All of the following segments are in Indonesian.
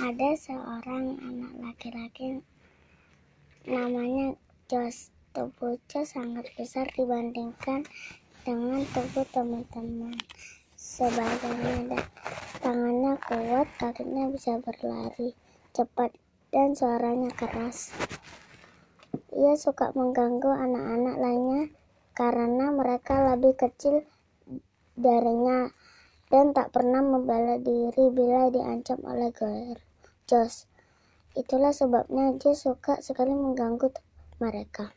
Ada seorang anak laki-laki namanya Jos. Tubuh Jos sangat besar dibandingkan dengan tubuh teman-teman sebagainya. Tangannya kuat, kakinya bisa berlari cepat dan suaranya keras. Ia suka mengganggu anak-anak lainnya karena mereka lebih kecil darinya dan tak pernah membela diri bila diancam oleh Jos. Itulah sebabnya Jos suka sekali mengganggu mereka.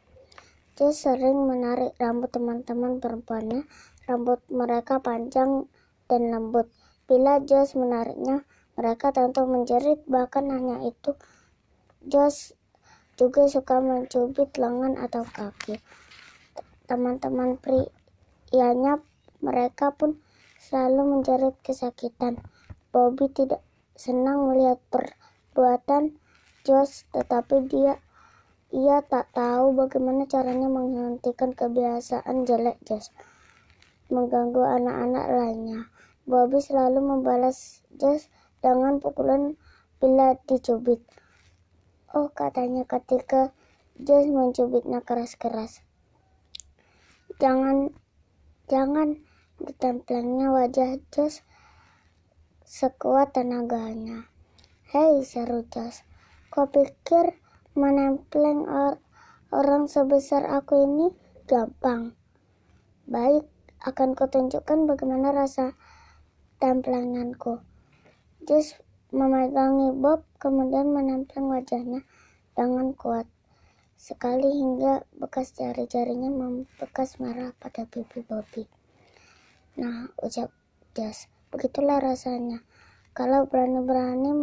Jos sering menarik rambut teman-teman perempuannya. Rambut mereka panjang dan lembut. Bila Jos menariknya, mereka tentu menjerit. Bahkan hanya itu, Jos juga suka mencubit lengan atau kaki. Teman-teman prianya mereka pun selalu menjerit kesakitan. Bobby tidak senang melihat perbuatan Josh, tetapi dia ia tak tahu bagaimana caranya menghentikan kebiasaan jelek Josh mengganggu anak-anak lainnya. Bobby selalu membalas Josh dengan pukulan bila dicubit. Oh, katanya ketika Josh mencubitnya keras-keras. Jangan, jangan, Ditemplengnya wajah Jos sekuat tenaganya. Hei, seru Jos. Kau pikir menempleng or orang sebesar aku ini gampang? Baik, akan kutunjukkan bagaimana rasa templenganku. Jos memegangi Bob, kemudian menempel wajahnya dengan kuat sekali hingga bekas jari-jarinya membekas merah pada pipi Bobby. Nah, ucap Jas, begitulah rasanya. Kalau berani-berani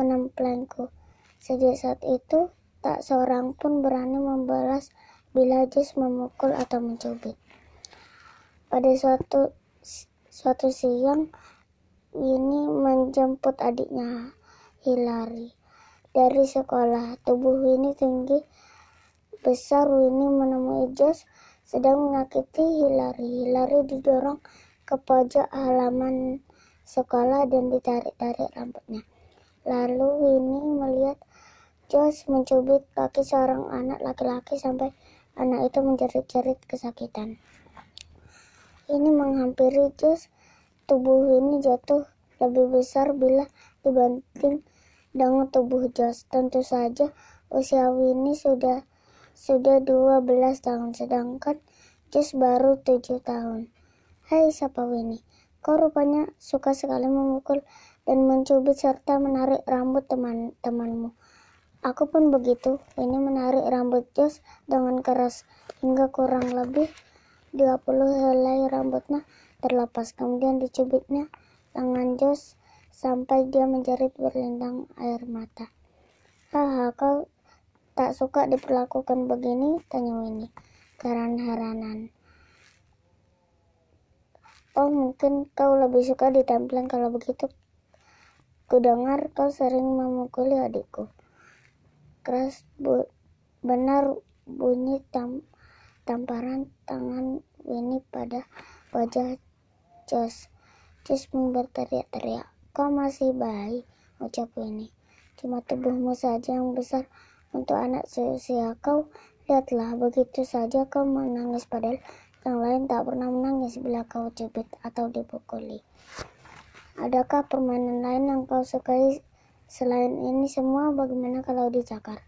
menemplengku. Sejak saat itu, tak seorang pun berani membalas bila Jas memukul atau mencubit. Pada suatu suatu siang, Winnie menjemput adiknya Hilary dari sekolah. Tubuh Winnie tinggi besar. Winnie menemui Jas sedang menyakiti Hilary. Hilary didorong ke pojok halaman sekolah dan ditarik-tarik rambutnya. Lalu Winnie melihat Josh mencubit kaki seorang anak laki-laki sampai anak itu menjerit-jerit kesakitan. Ini menghampiri Josh. Tubuh Winnie jatuh lebih besar bila dibanding dengan tubuh Josh. Tentu saja usia Winnie sudah sudah 12 tahun, sedangkan Jess baru 7 tahun. Hai, siapa Winnie? Kau rupanya suka sekali memukul dan mencubit serta menarik rambut teman-temanmu. Aku pun begitu. Ini menarik rambut Josh dengan keras hingga kurang lebih 20 helai rambutnya terlepas. Kemudian dicubitnya tangan Josh sampai dia menjerit berlindang air mata. Haha, kau Tak suka diperlakukan begini? Tanya Winnie. Heran-heranan. Oh, mungkin kau lebih suka ditempelin kalau begitu. Kudengar kau sering memukuli adikku. Keras bu benar bunyi tam tamparan tangan Winnie pada wajah Josh. Josh berteriak-teriak. Kau masih bayi, ucap Winnie. Cuma tubuhmu saja yang besar untuk anak seusia kau, lihatlah begitu saja kau menangis padahal yang lain tak pernah menangis bila kau cubit atau dipukuli. Adakah permainan lain yang kau sukai selain ini semua? Bagaimana kalau dicakar?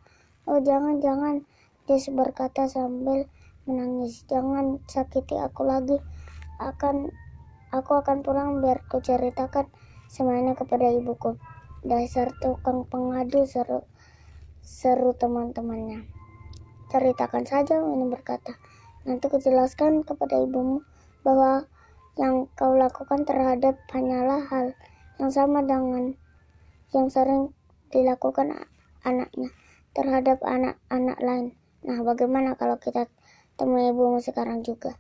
Oh jangan, jangan, Jess berkata sambil menangis. Jangan sakiti aku lagi. Akan aku akan pulang biar ku ceritakan semuanya kepada ibuku. Dasar tukang pengadu seru seru teman-temannya. Ceritakan saja, ini berkata. Nanti kujelaskan kepada ibumu bahwa yang kau lakukan terhadap hanyalah hal yang sama dengan yang sering dilakukan anaknya terhadap anak-anak lain. Nah, bagaimana kalau kita temui ibumu sekarang juga?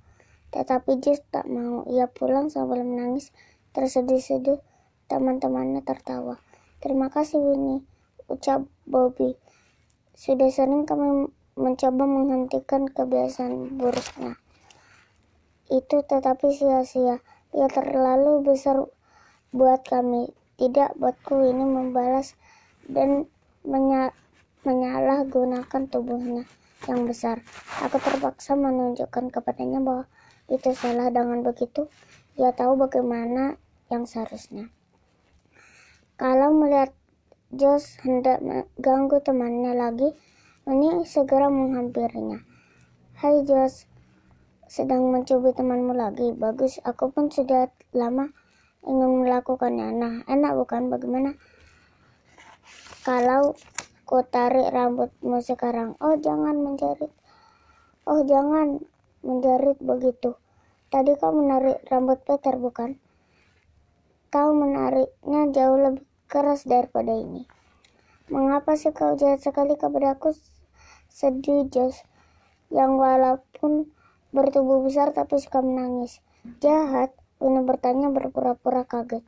Tetapi Jess tak mau. Ia pulang sambil menangis tersedih-sedih. Teman-temannya tertawa. Terima kasih Winnie, ucap Bobby. Sudah sering kami mencoba menghentikan kebiasaan buruknya. Itu tetapi sia-sia. Ia terlalu besar buat kami. Tidak, buatku ini membalas dan menya menyalahgunakan tubuhnya yang besar. Aku terpaksa menunjukkan kepadanya bahwa itu salah. Dengan begitu, ia tahu bagaimana yang seharusnya. Kalau melihat Jos hendak mengganggu temannya lagi, ini segera menghampirinya. Hai Jos, sedang mencubit temanmu lagi. Bagus, aku pun sudah lama ingin melakukannya. Nah, enak bukan? Bagaimana? Kalau ku tarik rambutmu sekarang. Oh, jangan menjerit. Oh, jangan menjerit begitu. Tadi kau menarik rambut Peter, bukan? Kau menariknya jauh lebih keras daripada ini. Mengapa sih kau jahat sekali kepadaku? Sedih, Jos. Yang walaupun bertubuh besar tapi suka menangis. Jahat? Wina bertanya berpura-pura kaget.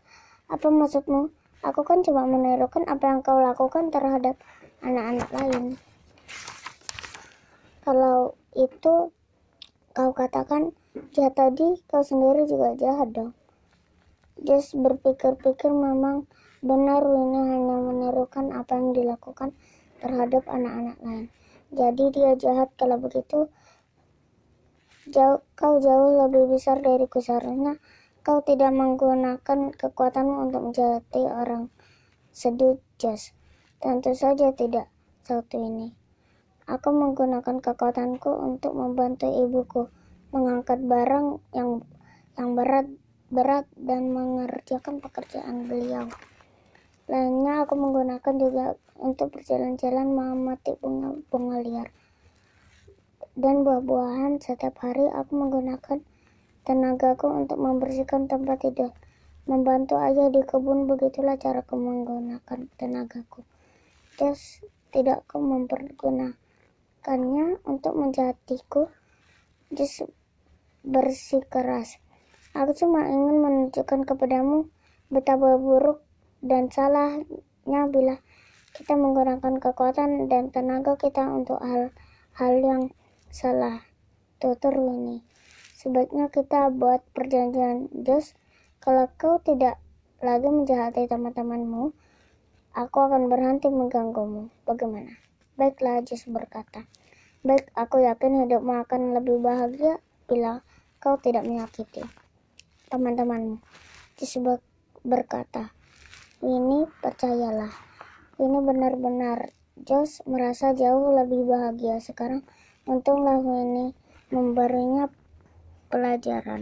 Apa maksudmu? Aku kan cuma menirukan apa yang kau lakukan terhadap anak-anak lain. Kalau itu kau katakan jahat tadi, kau sendiri juga jahat dong. Jess berpikir-pikir memang benar Winnie hanya menirukan apa yang dilakukan terhadap anak-anak lain. Jadi dia jahat kalau begitu. Jauh, kau jauh lebih besar dariku seharusnya Kau tidak menggunakan kekuatanmu untuk menjahati orang sedih, Jas. Tentu saja tidak, satu ini. Aku menggunakan kekuatanku untuk membantu ibuku mengangkat barang yang yang berat berat dan mengerjakan pekerjaan beliau. Lainnya aku menggunakan juga untuk berjalan-jalan mengamati bunga-bunga liar dan buah-buahan setiap hari aku menggunakan tenagaku untuk membersihkan tempat tidur. Membantu ayah di kebun begitulah cara aku menggunakan tenagaku. Just tidak aku mempergunakannya untuk menjatiku. Bersih keras. Aku cuma ingin menunjukkan kepadamu betapa buruk dan salahnya bila kita menggunakan kekuatan dan tenaga kita untuk hal-hal yang salah. Tutur ini. Sebaiknya kita buat perjanjian, Jos. Kalau kau tidak lagi menjahati teman-temanmu, aku akan berhenti mengganggumu. Bagaimana? Baiklah, Jos berkata. Baik, aku yakin hidupmu akan lebih bahagia bila kau tidak menyakiti teman-temanmu. Jos berkata, ini percayalah, ini benar-benar Jos merasa jauh lebih bahagia sekarang. Untunglah ini memberinya pelajaran